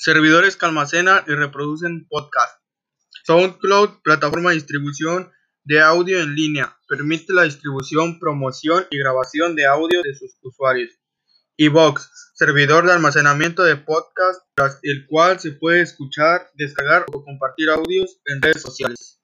servidores que almacenan y reproducen podcast. SoundCloud, plataforma de distribución de audio en línea, permite la distribución, promoción y grabación de audio de sus usuarios. Evox, servidor de almacenamiento de podcast, tras el cual se puede escuchar, descargar o compartir audios en redes sociales.